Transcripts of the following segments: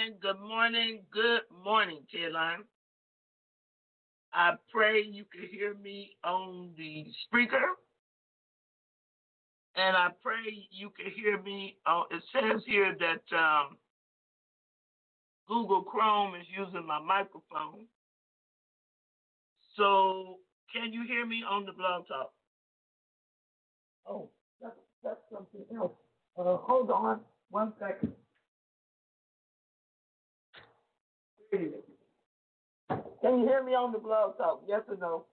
morning, good morning, good morning, Caroline. I pray you can hear me on the speaker. And I pray you can hear me on it says here that um, Google Chrome is using my microphone. So can you hear me on the blog talk? Oh, that's that's something else. Uh, hold on one second. Can you hear me on the blog talk? Yes or no?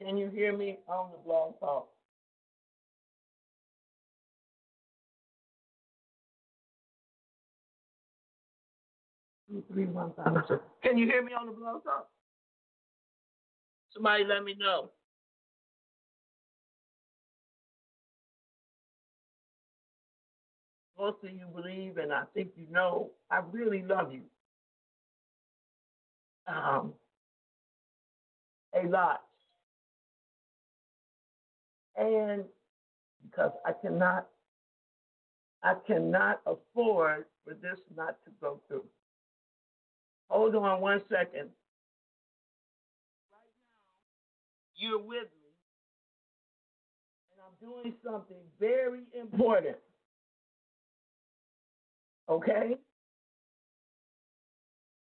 Can you hear me on the blog talk? Two, three, one, five. Can you hear me on the blog talk? Somebody let me know. Most of you believe, and I think you know, I really love you. Um, a lot. And because I cannot, I cannot afford for this not to go through. Hold on one second. Right now, you're with me, and I'm doing something very important. Okay?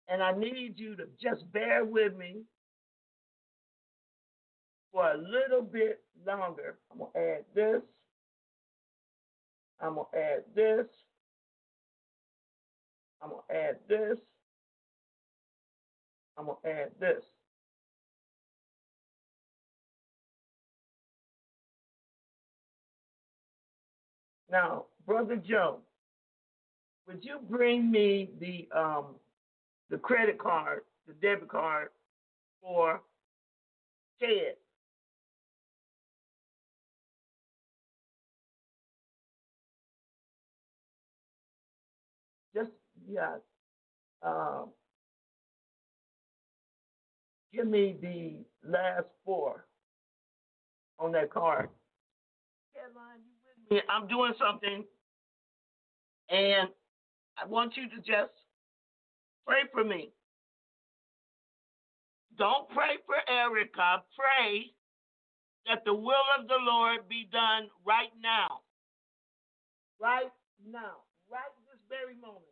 And I need you to just bear with me for a little bit longer. I'm going to add this. I'm going to add this. I'm going to add this. I'm going to add this. Now, Brother Joe, would you bring me the um the credit card, the debit card for Ted? Just yeah. Um, give me the last four on that card. Caroline, you with me? I'm doing something, and I want you to just pray for me. Don't pray for Erica. Pray that the will of the Lord be done right now. Right now. Right this very moment.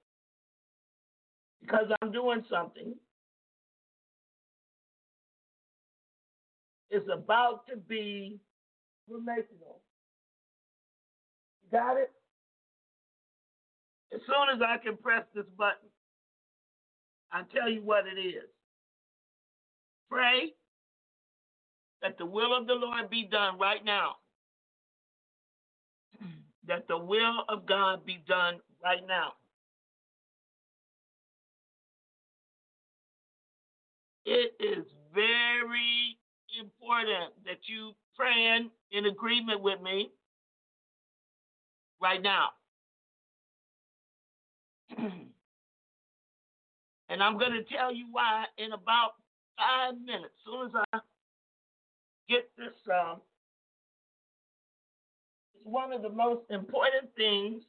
Because I'm doing something. It's about to be relational. You got it? As soon as I can press this button, I'll tell you what it is. Pray that the will of the Lord be done right now. That the will of God be done right now. It is very important that you praying in agreement with me right now. and I'm going to tell you why in about five minutes. As soon as I get this, um, it's one of the most important things.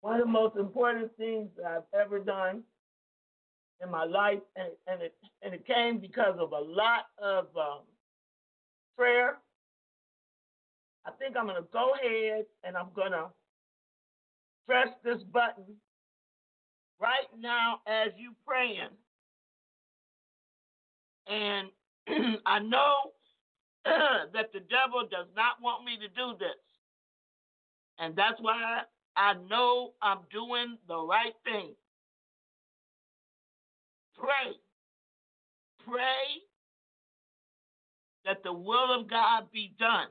One of the most important things I've ever done in my life, and, and it and it came because of a lot of um, prayer I think I'm gonna go ahead and I'm gonna press this button right now as you're praying. And I know that the devil does not want me to do this. And that's why I know I'm doing the right thing. Pray. Pray that the will of God be done.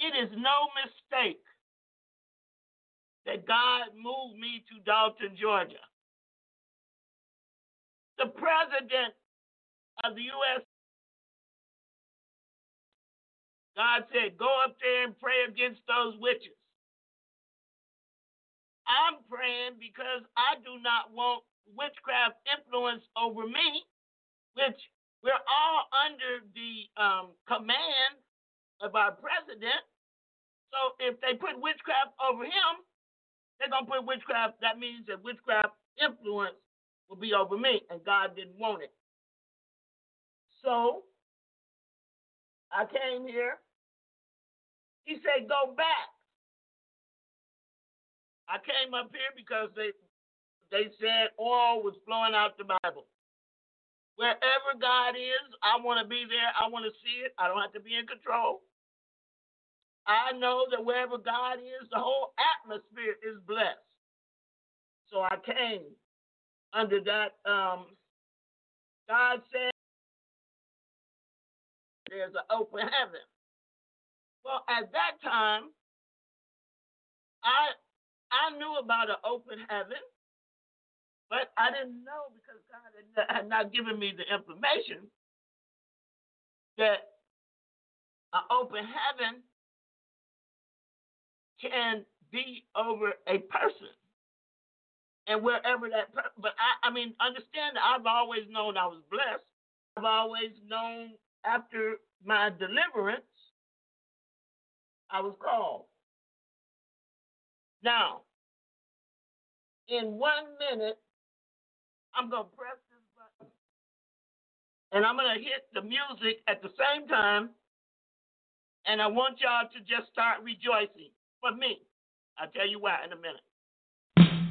It is no mistake that God moved me to Dalton, Georgia. The president of the U.S. God said, go up there and pray against those witches. I'm praying because I do not want witchcraft influence over me, which we're all under the um, command of our president. So if they put witchcraft over him, they're to put witchcraft. That means that witchcraft influence will be over me, and God didn't want it. So I came here. He said, go back. I came up here because they they said oil was flowing out the Bible. Wherever God is, I want to be there. I want to see it. I don't have to be in control. I know that wherever God is, the whole atmosphere is blessed. So I came under that. Um, God said there's an open heaven. Well, at that time, I I knew about an open heaven, but I didn't know because God had, had not given me the information that an open heaven can be over a person. And wherever that, per- but I, I mean, understand that I've always known I was blessed. I've always known after my deliverance, I was called. Now, in one minute, I'm going to press this button and I'm going to hit the music at the same time. And I want y'all to just start rejoicing for me. I'll tell you why in a minute.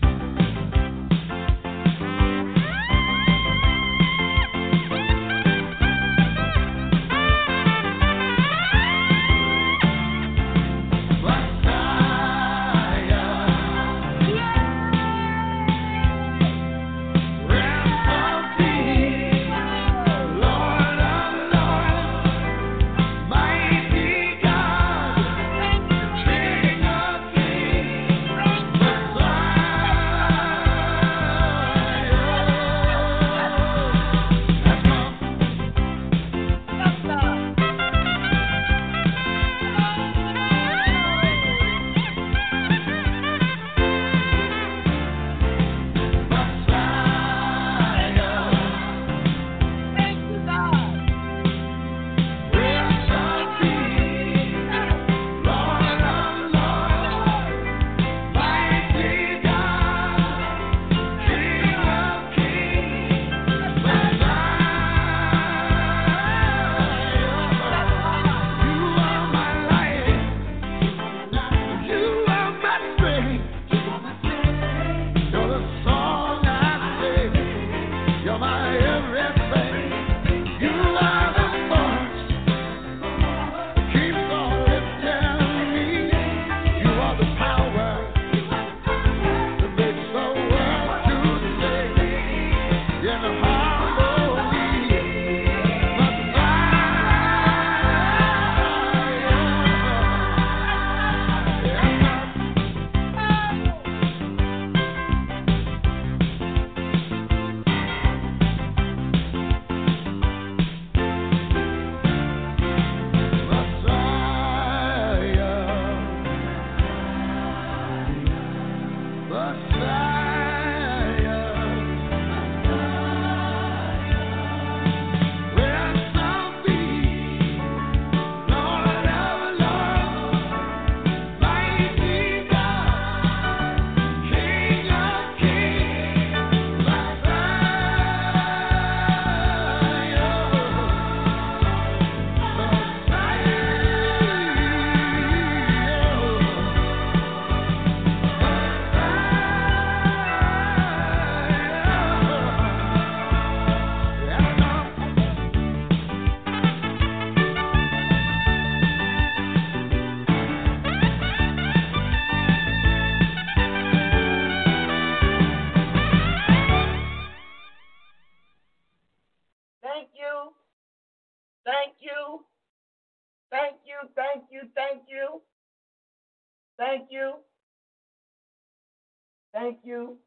Thank you,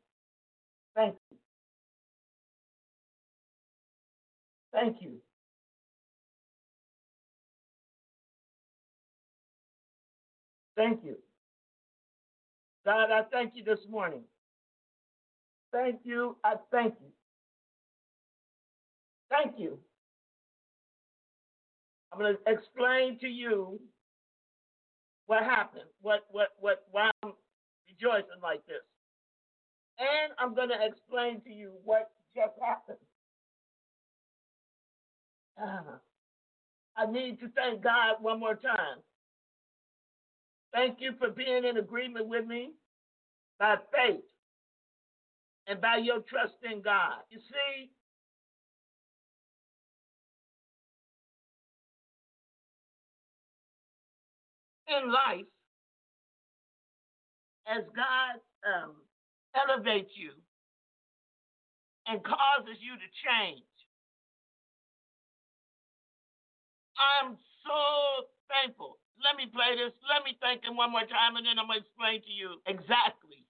thank you, thank you. Thank you. God, I thank you this morning. Thank you. I thank you. Thank you. I'm going to explain to you what happened, what, what, what, why I'm rejoicing like this. And I'm going to explain to you what just happened. Ah, I need to thank God one more time. Thank you for being in agreement with me by faith and by your trust in God. You see, in life, as God um, elevates you and causes you to change, I'm so thankful. Let me play this. Let me thank him one more time, and then I'm going to explain to you exactly.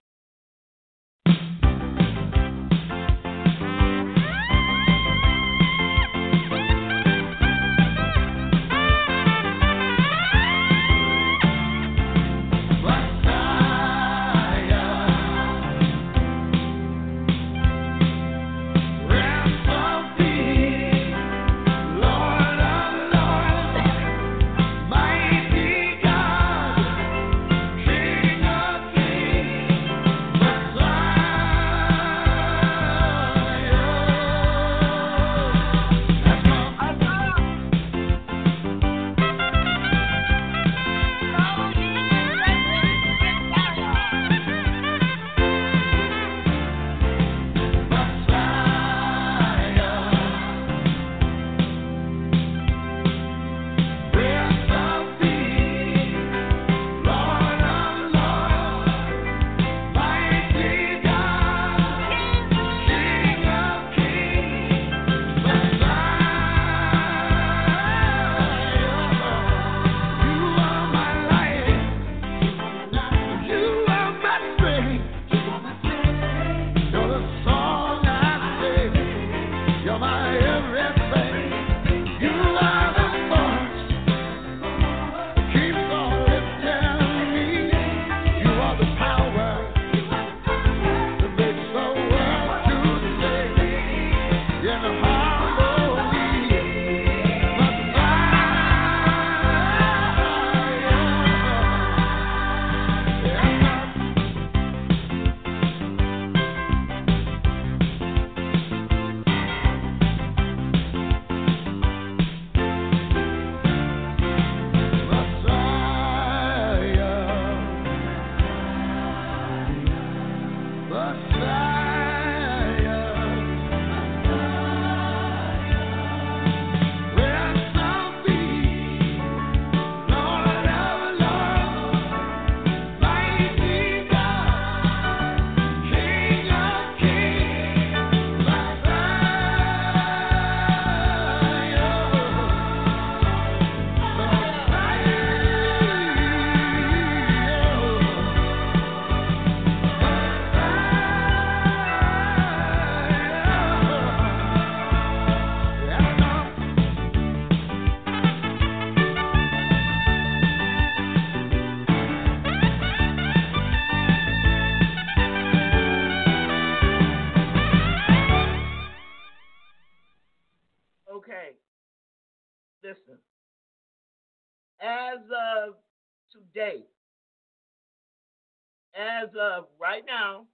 As of right now,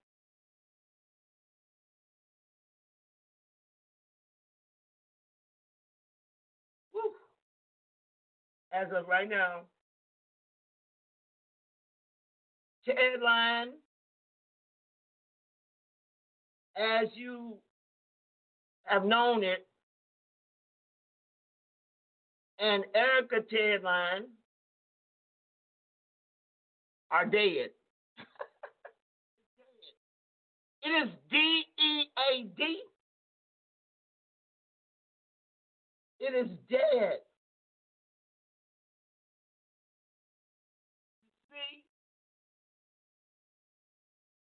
whew, as of right now, Ted Line, as you have known it, and Erica Tedline are dead. it is D E A D. It is dead. See,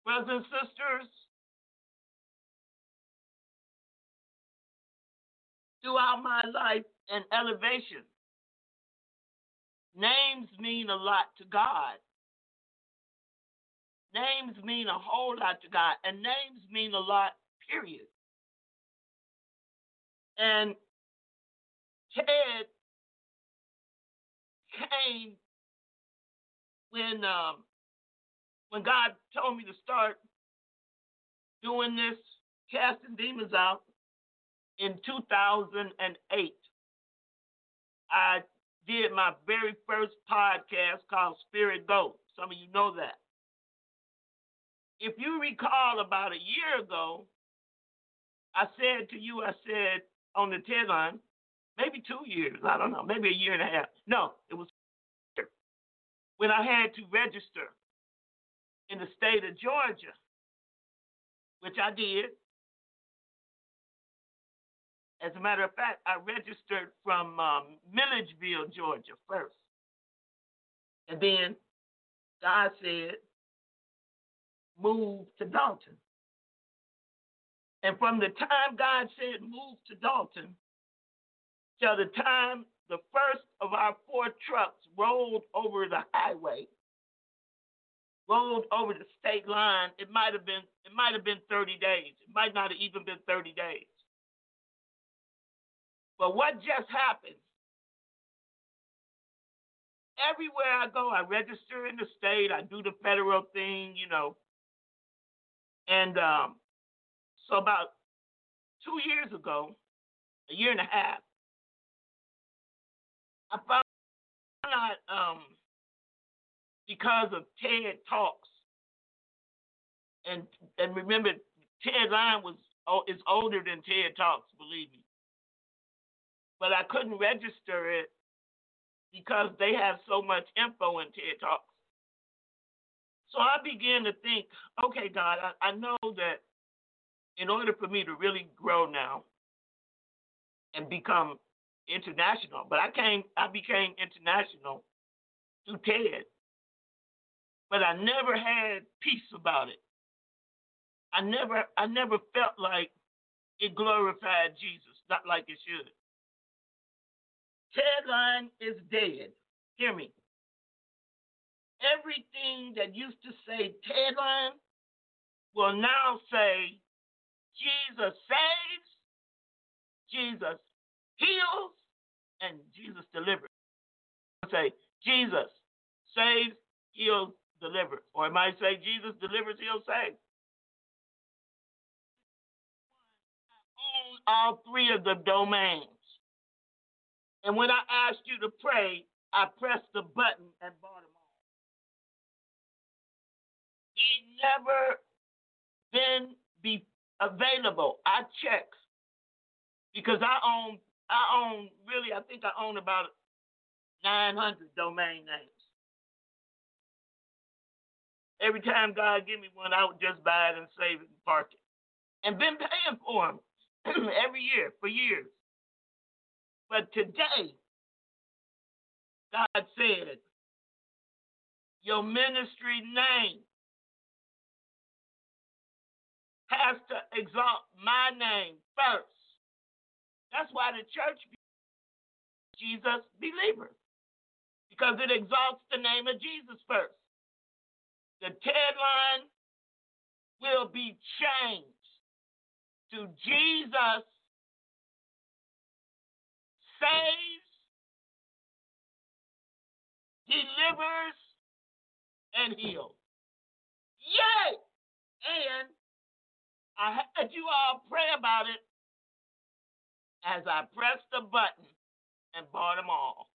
brothers and sisters, throughout my life and elevation, names mean a lot to God. Names mean a whole lot to God, and names mean a lot, period. And Ted came when um, when God told me to start doing this, casting demons out in 2008. I did my very first podcast called Spirit Go. Some of you know that. If you recall, about a year ago, I said to you, I said on the TED line, maybe two years, I don't know, maybe a year and a half. No, it was when I had to register in the state of Georgia, which I did. As a matter of fact, I registered from um, Milledgeville, Georgia first. And then God said, move to Dalton. And from the time God said, move to Dalton, till the time the first of our four trucks rolled over the highway, rolled over the state line, it might have been it might have been 30 days. It might not have even been 30 days. But what just happened? Everywhere I go, I register in the state, I do the federal thing, you know. And um, so about two years ago, a year and a half, I found out um, because of TED Talks, and and remember, TED Line was is older than TED Talks, believe me. But I couldn't register it because they have so much info in TED Talks. So I began to think, okay, God, I, I know that in order for me to really grow now and become international, but I came I became international through TED. But I never had peace about it. I never I never felt like it glorified Jesus, not like it should. TED line is dead. Hear me. Everything that used to say TED line will now say Jesus saves, Jesus heals, and Jesus delivers. Say Jesus saves, heals, delivers. Or it might say Jesus delivers, heals, saves. All three of the domains. And when I asked you to pray, I pressed the button bought them never been be available. I checked because I own I own really I think I own about 900 domain names. Every time God give me one, I would just buy it and save it and park it, and been paying for them every year for years. But today, God said, your ministry name has to exalt my name first. That's why the church Jesus believers, because it exalts the name of Jesus first. The tagline will be changed to Jesus saves, delivers, and heals. Yay! And I had you all pray about it as I pressed the button and bought them all.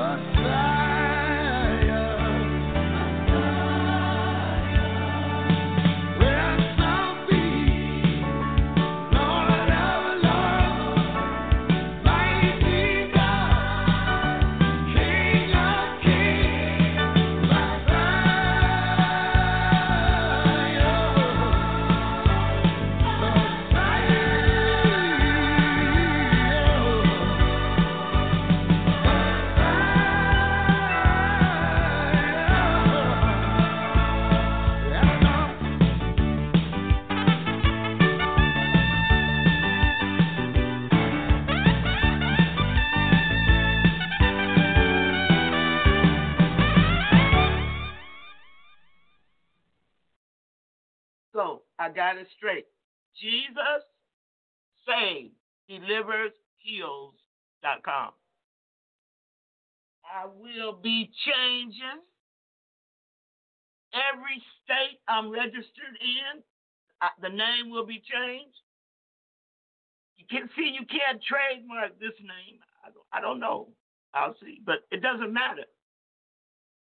Bye. It straight. Jesus saves, delivers, heals.com. I will be changing every state I'm registered in. The name will be changed. You can see you can't trademark this name. I don't know. I'll see, but it doesn't matter.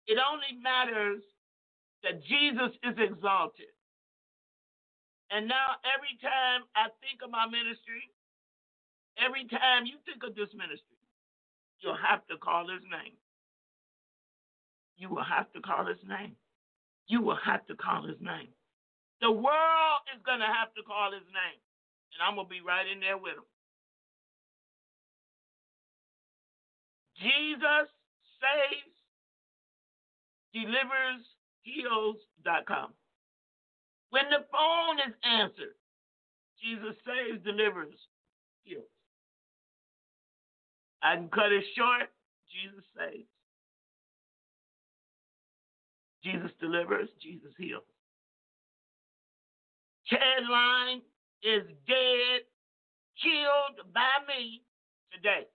It only matters that Jesus is exalted. And now, every time I think of my ministry, every time you think of this ministry, you'll have to call his name. You will have to call his name. You will have to call his name. The world is going to have to call his name. And I'm going to be right in there with him. Jesus saves, delivers, heals.com. When the phone is answered, Jesus saves, delivers, heals. I can cut it short. Jesus saves. Jesus delivers. Jesus heals. Headline is dead, killed by me today.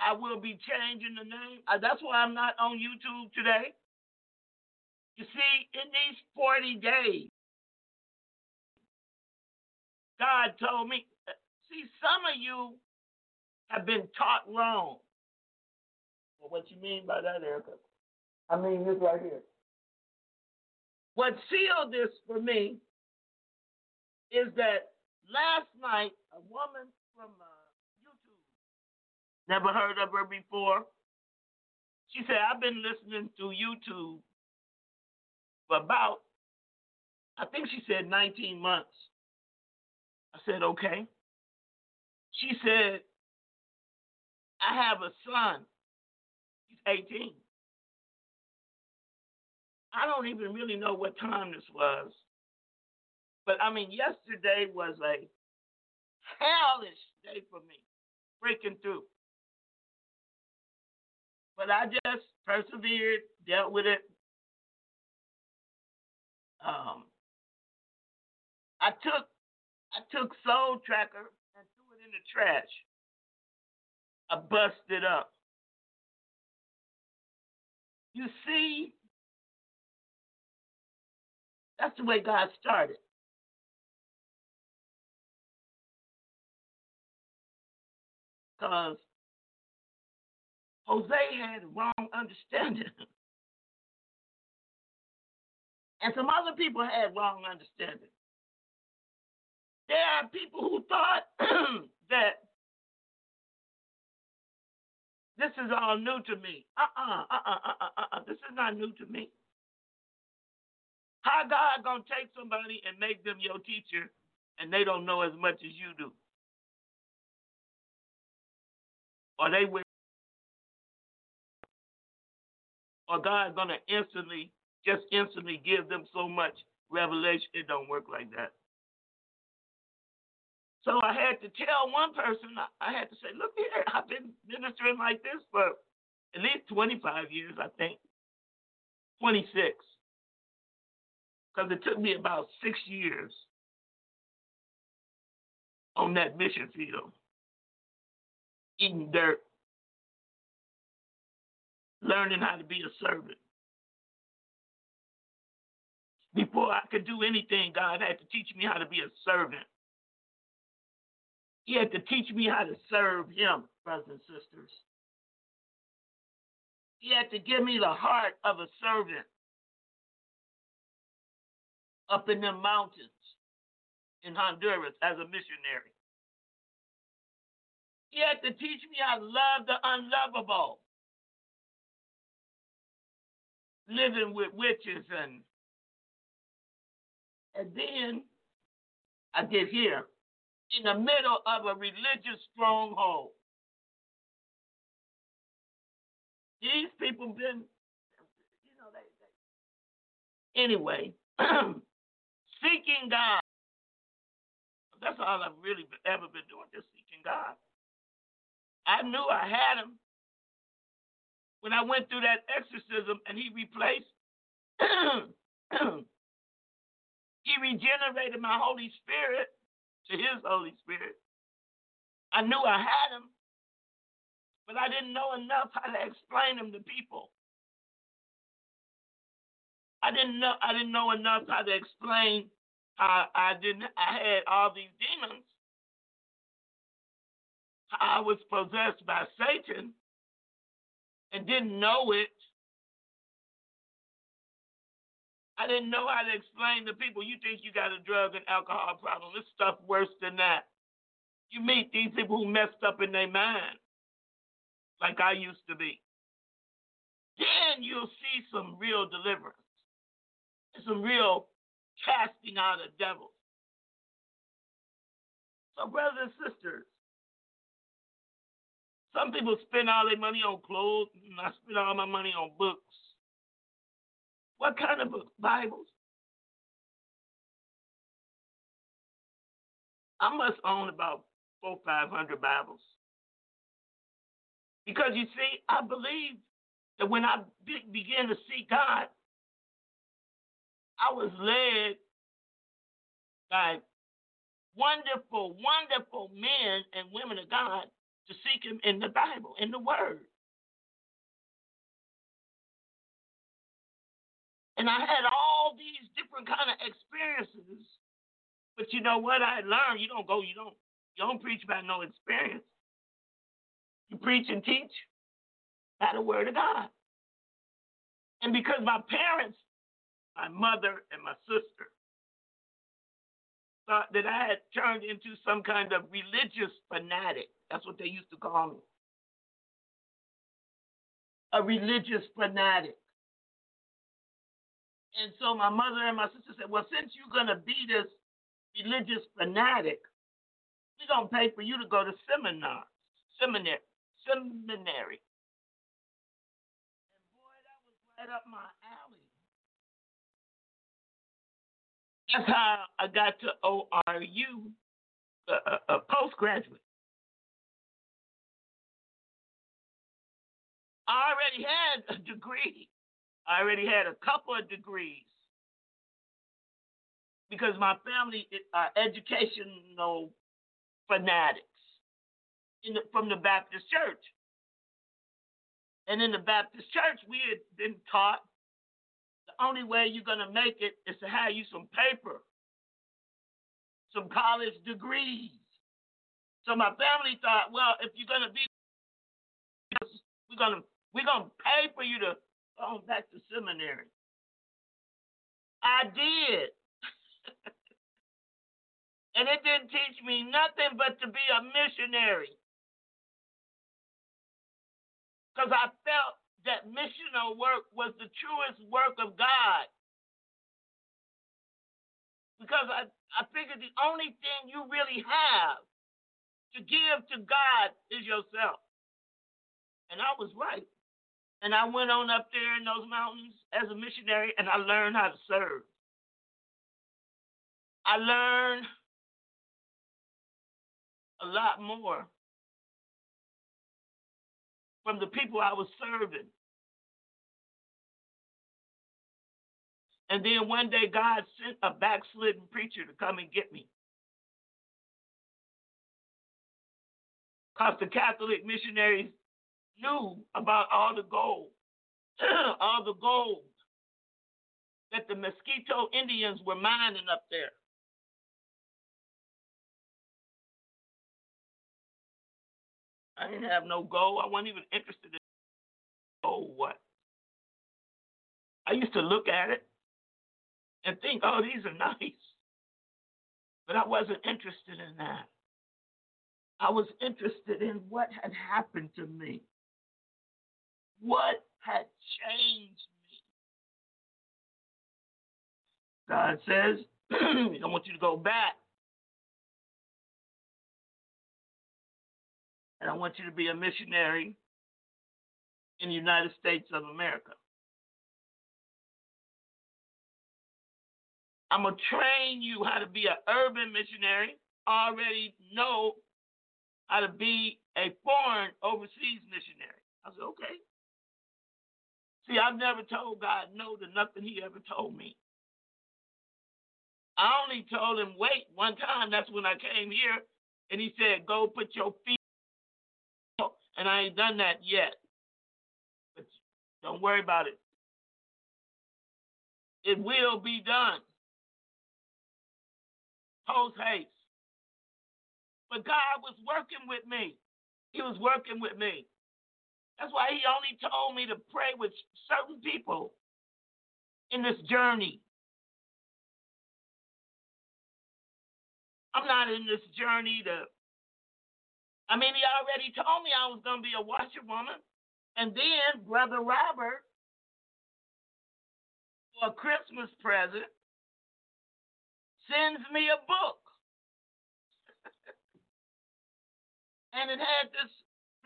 I will be changing the name. Uh, That's why I'm not on YouTube today. You see, in these 40 days, God told me, uh, see, some of you have been taught wrong. Well, what you mean by that, Erica? I mean this right here. What sealed this for me is that last night a woman from uh, YouTube, never heard of her before. She said, I've been listening to YouTube for about, I think she said 19 months. I said, okay. She said, I have a son. He's 18. I don't even really know what time this was. But I mean, yesterday was a hellish day for me, breaking through. But I just persevered, dealt with it. Um, I took I took Soul Tracker and threw it in the trash. I busted up. You see, that's the way God started. Because Jose had wrong understanding. And some other people had wrong understanding. There are people who thought that this is all new to me. Uh-uh, uh-uh, uh-uh, uh-uh. This is not new to me. How God gonna take somebody and make them your teacher and they don't know as much as you do? Or they will or God gonna instantly, just instantly give them so much revelation. It don't work like that. So I had to tell one person, I had to say, look here, I've been ministering like this for at least 25 years, I think. 26. Because it took me about six years on that mission field, eating dirt, learning how to be a servant. Before I could do anything, God had to teach me how to be a servant. He had to teach me how to serve Him, brothers and sisters. He had to give me the heart of a servant up in the mountains in Honduras as a missionary. He had to teach me how to love the unlovable, living with witches and and then I get here in the middle of a religious stronghold. These people been, you know, they, they anyway, seeking God. That's all I've really ever been doing, just seeking God. I knew I had him when I went through that exorcism and he replaced He regenerated my Holy Spirit to His Holy Spirit. I knew I had Him, but I didn't know enough how to explain Him to people. I didn't know I didn't know enough how to explain how I didn't I had all these demons. I was possessed by Satan and didn't know it. I didn't know how to explain to people. You think you got a drug and alcohol problem. This stuff worse than that. You meet these people who messed up in their mind, like I used to be. Then you'll see some real deliverance, some real casting out of devils. So, brothers and sisters, some people spend all their money on clothes, and I spend all my money on books. What kind of? Bibles. I must own about four, five hundred Bibles. Because you see, I believe that when I be- began to seek God, I was led by wonderful, wonderful men and women of God to seek Him in the Bible, in the Word. And I had all these different kind of experiences. But you know what I learned? You don't go, you don't, you don't preach about no experience. You preach and teach by the word of God. And because my parents, my mother and my sister, thought that I had turned into some kind of religious fanatic. That's what they used to call me. A religious fanatic. And so my mother and my sister said, Well, since you're going to be this religious fanatic, we're going to pay for you to go to seminar, seminary, seminary. And boy, that was right up my alley. That's how I got to ORU, a, a, a postgraduate. I already had a degree. I already had a couple of degrees because my family are uh, educational fanatics the, from the Baptist church. And in the Baptist church, we had been taught the only way you're going to make it is to have you some paper, some college degrees. So my family thought, well, if you're going to be, we're going to we're going to pay for you to go back to seminary. I did. and it didn't teach me nothing but to be a missionary. Because I felt that missional work was the truest work of God. Because I, I figured the only thing you really have to give to God is yourself. And I was right. And I went on up there in those mountains as a missionary and I learned how to serve. I learned a lot more from the people I was serving. And then one day God sent a backslidden preacher to come and get me. Because the Catholic missionaries knew about all the gold, all the gold that the Mosquito Indians were mining up there. I didn't have no gold. I wasn't even interested in gold. What? I used to look at it and think, oh, these are nice. But I wasn't interested in that. I was interested in what had happened to me. What had changed me? God says, I want you to go back. And I want you to be a missionary in the United States of America. I'm going to train you how to be an urban missionary. I Already know how to be a foreign overseas missionary. I said, okay. See, I've never told God no to nothing He ever told me. I only told him wait one time. That's when I came here, and he said go put your feet. And I ain't done that yet. But don't worry about it. It will be done. Post haste. But God was working with me. He was working with me. That's why he only told me to pray with certain people in this journey. I'm not in this journey to. I mean, he already told me I was going to be a washerwoman. And then Brother Robert, for a Christmas present, sends me a book. and it had this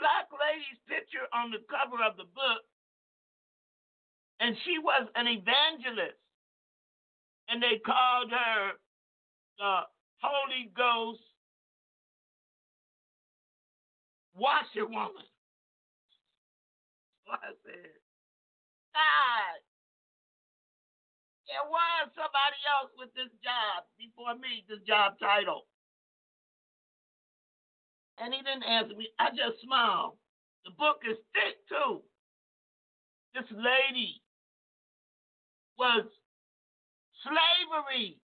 black lady's picture on the cover of the book. And she was an evangelist. And they called her the Holy Ghost washerwoman. So I said, God, there was somebody else with this job before me, this job title. And he didn't answer me. I just smiled. The book is thick too. This lady was slavery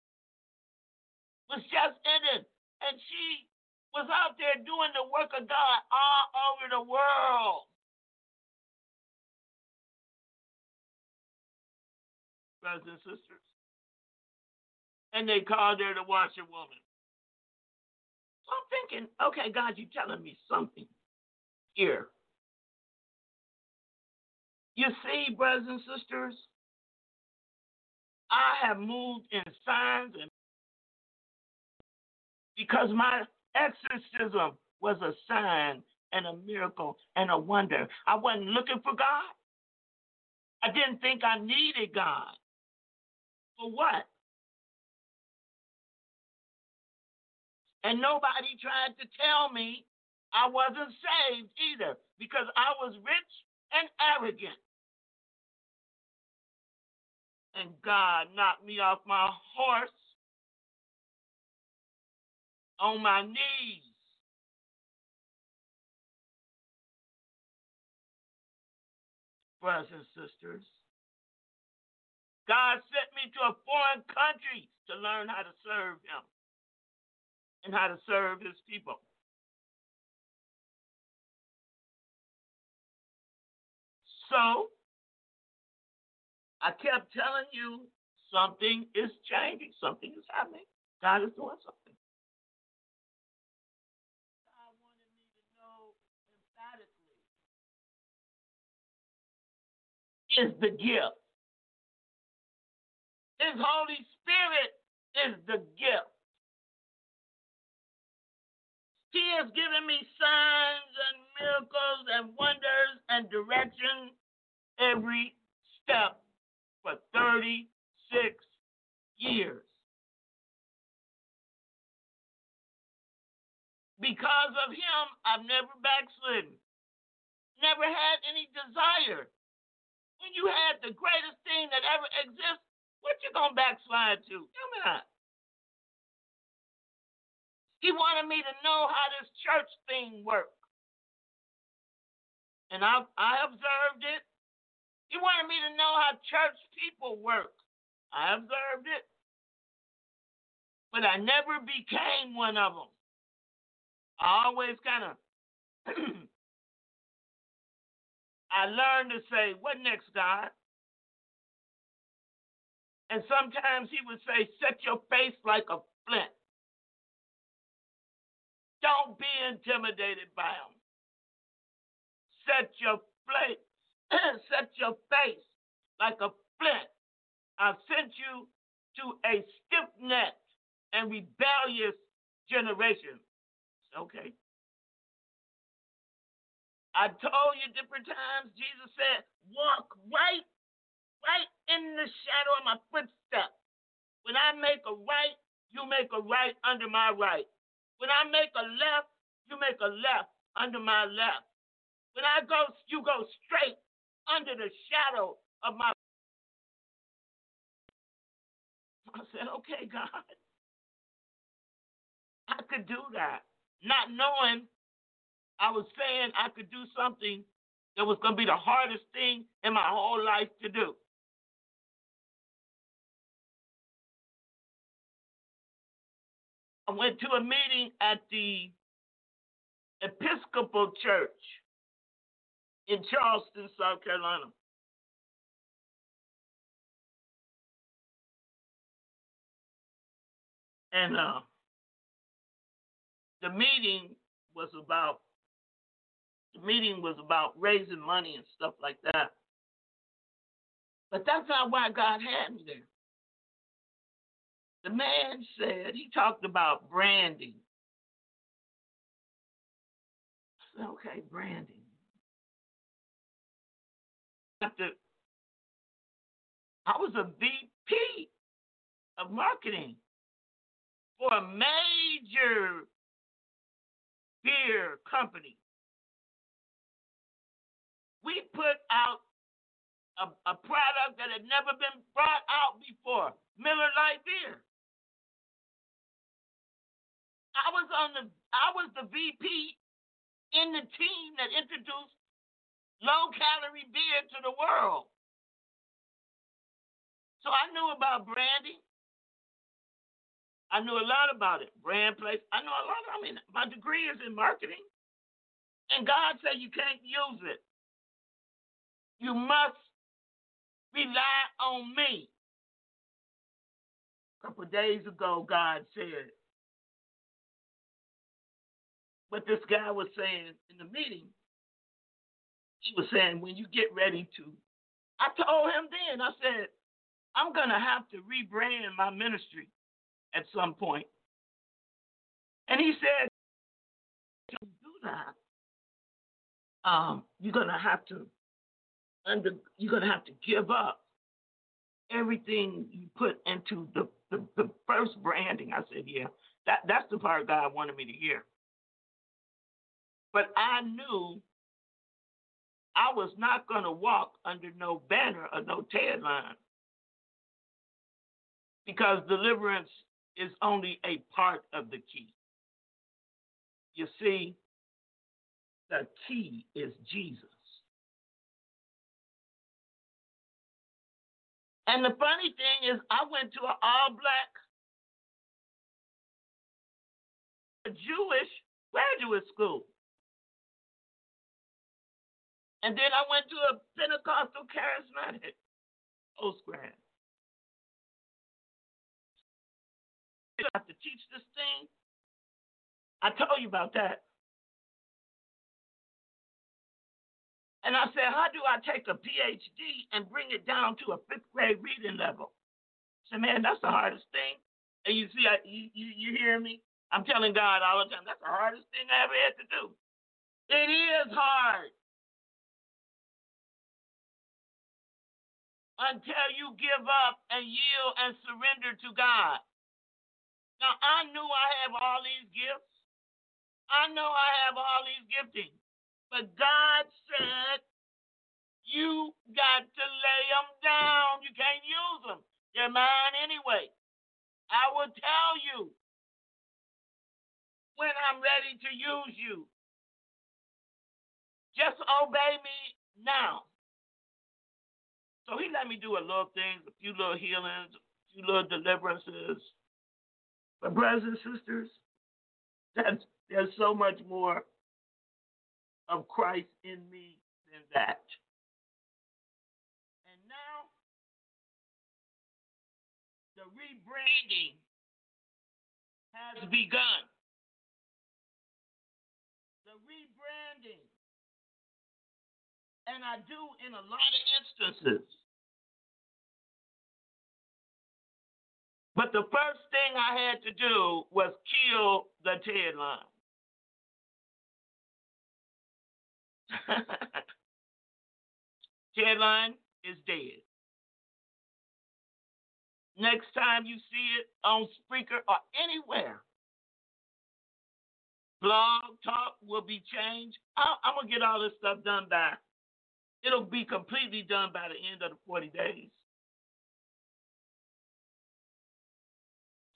was just ended, and she was out there doing the work of God all over the world. Brothers and sisters. And they called her the washerwoman. So I'm thinking, okay, God, you're telling me something here. You see, brothers and sisters, I have moved in signs and because my exorcism was a sign and a miracle and a wonder. I wasn't looking for God. I didn't think I needed God. For what? And nobody tried to tell me I wasn't saved either because I was rich and arrogant. And God knocked me off my horse on my knees. Brothers and sisters, God sent me to a foreign country to learn how to serve Him and how to serve His people. So, I kept telling you something is changing, something is happening. God is doing something. God wanted me to know emphatically is the gift. His Holy Spirit is the gift. He has given me signs and miracles and wonders and direction every step for 36 years. Because of him, I've never backslidden. Never had any desire. When you had the greatest thing that ever exists, what you gonna backslide to? Tell me that. He wanted me to know how this church thing works. And I, I observed it. He wanted me to know how church people work. I observed it. But I never became one of them. I always kind of, I learned to say, what next, God? And sometimes he would say, set your face like a flint. Don't be intimidated by them. Set your face, set your face like a flint. I've sent you to a stiff-necked and rebellious generation. Okay. I told you different times, Jesus said, walk right, right in the shadow of my footsteps. When I make a right, you make a right under my right. When I make a left, you make a left under my left. When I go, you go straight under the shadow of my. I said, okay, God. I could do that. Not knowing I was saying I could do something that was going to be the hardest thing in my whole life to do. I went to a meeting at the Episcopal Church in Charleston, South Carolina. And uh, the meeting was about the meeting was about raising money and stuff like that. But that's not why God had me there. The man said he talked about branding. Said, okay, branding. After I was a VP of marketing for a major beer company. We put out a, a product that had never been brought out before Miller Lite beer. I was on the I was the VP in the team that introduced low calorie beer to the world. So I knew about branding. I knew a lot about it. Brand place. I know a lot. I mean, my degree is in marketing. And God said you can't use it. You must rely on me. A couple days ago, God said, what this guy was saying in the meeting, he was saying, when you get ready to, I told him then, I said, I'm going to have to rebrand my ministry at some point. And he said, to do that, um, you're going to have to under, you're to have to give up everything you put into the, the, the first branding. I said, yeah, that, that's the part God wanted me to hear. But I knew I was not to walk under no banner or no tagline because deliverance is only a part of the key. You see, the key is Jesus. And the funny thing is, I went to an all black Jewish graduate school. And then I went to a Pentecostal charismatic postgrad. You have to teach this thing. I told you about that. And I said, how do I take a PhD and bring it down to a fifth grade reading level? I said, man, that's the hardest thing. And you see, I, you, you, you hear me? I'm telling God all the time, that's the hardest thing I ever had to do. It is hard. Until you give up and yield and surrender to God. Now, I knew I have all these gifts. I know I have all these giftings. But God said, you got to lay them down. You can't use them. They're mine anyway. I will tell you when I'm ready to use you. Just obey me now. So he let me do a little things, a few little healings, a few little deliverances. But brothers and sisters, that's, there's so much more of Christ in me than that. And now, the rebranding has begun. The rebranding. And I do in a lot of instances. But the first thing I had to do was kill the tagline. Tagline is dead. Next time you see it on Spreaker or anywhere, blog talk will be changed. I, I'm gonna get all this stuff done by. It'll be completely done by the end of the 40 days.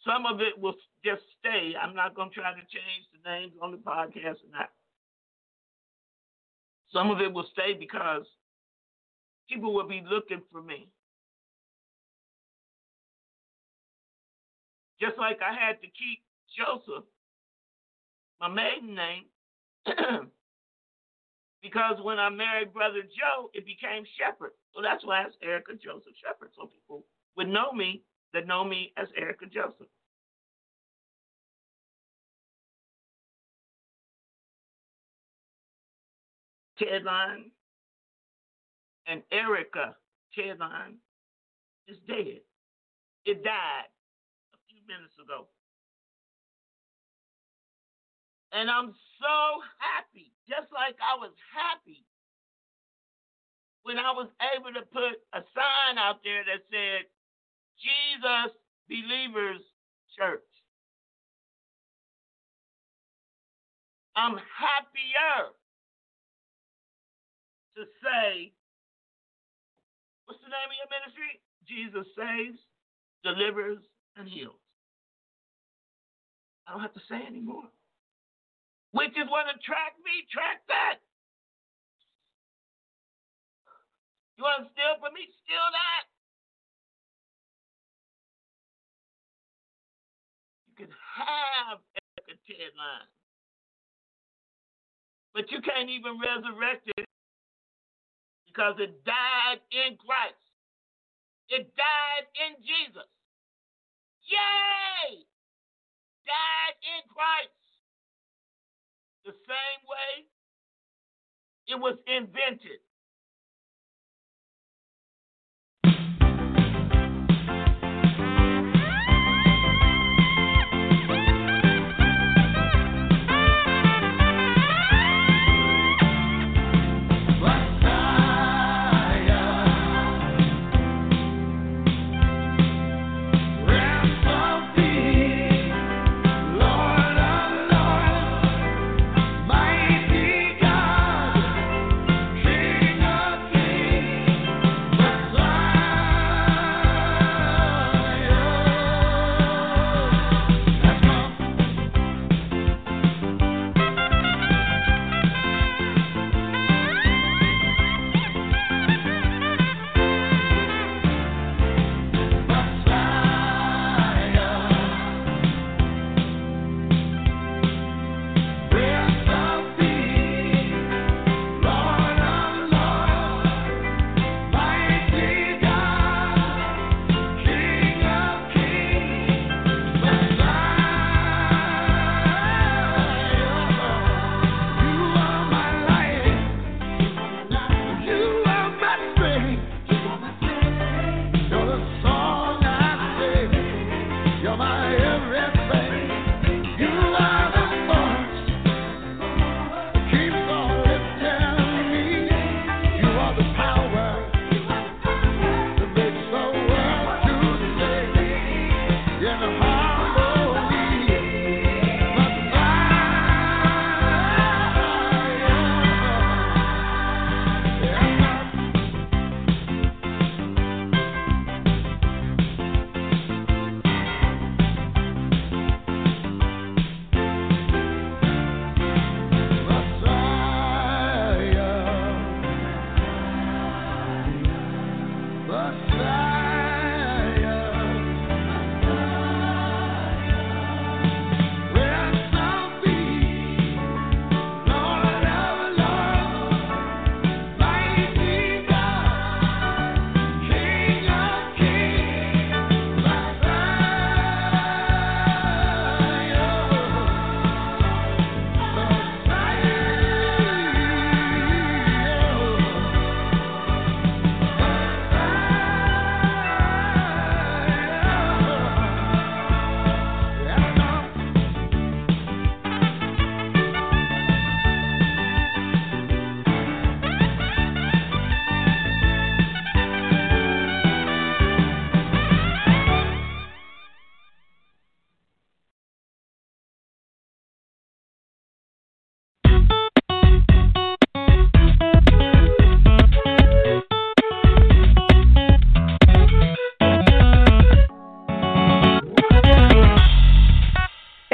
Some of it will just stay. I'm not going to try to change the names on the podcast or not. Some of it will stay because people will be looking for me. Just like I had to keep Joseph, my maiden name, because when I married Brother Joe, it became Shepherd. So that's why it's Erica Joseph Shepherd. So people would know me that know me as Erica Joseph. Tedline and Erica Tedline is dead. It died a few minutes ago. And I'm so happy, just like I was happy when I was able to put a sign out there that said, Jesus Believers Church. I'm happier to say, what's the name of your ministry? Jesus saves, delivers, and heals. I don't have to say anymore. Which is want to track me, track that. You want to steal from me? Steal that. You can have a Ted line. But you can't even resurrect it because it died in Christ. It died in Jesus. Yay! Died in Christ. The same way it was invented.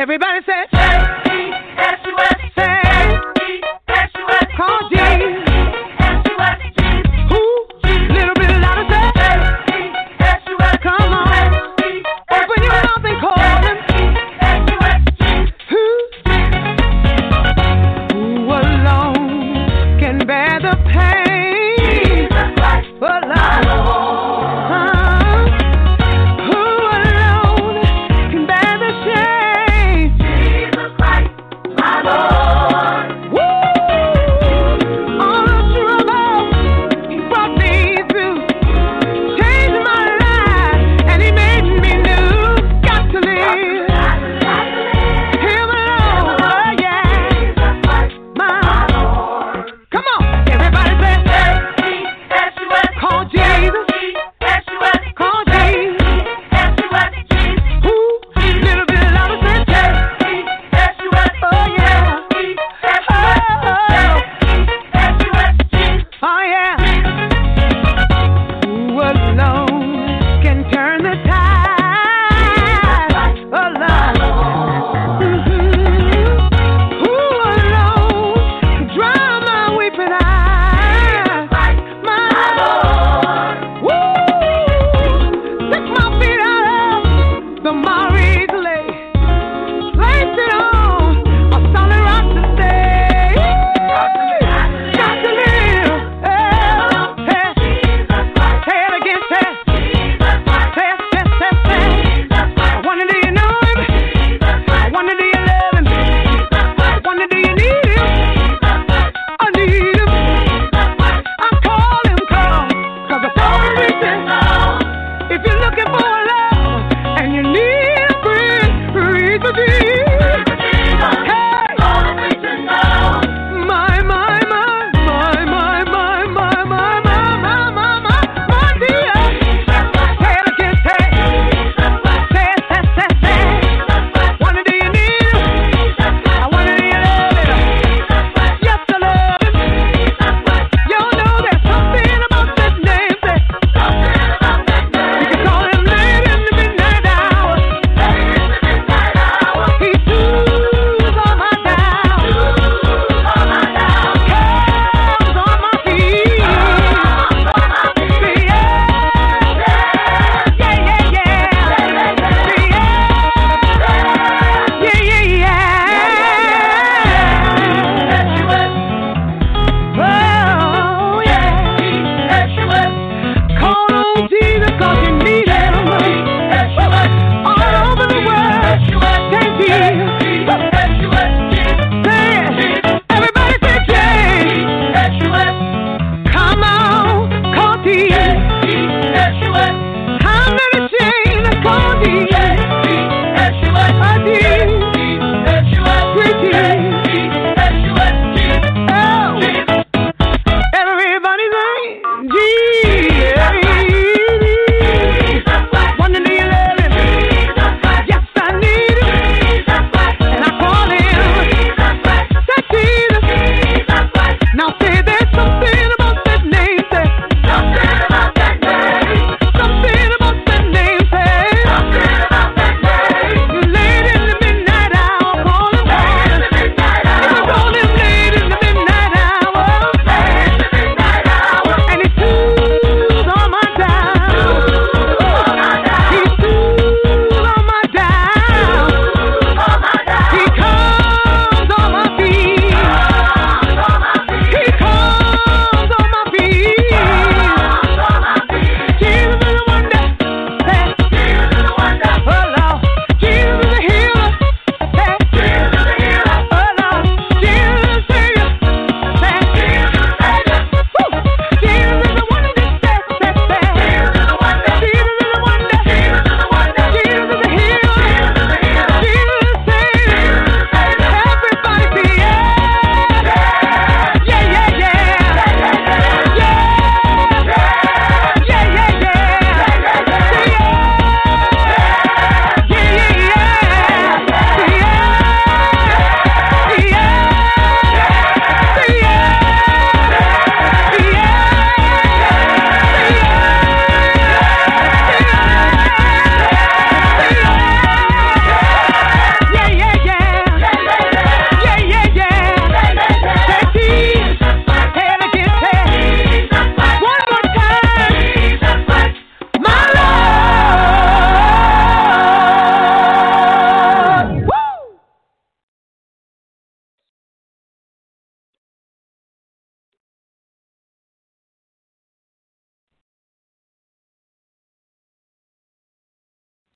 Everybody say, say,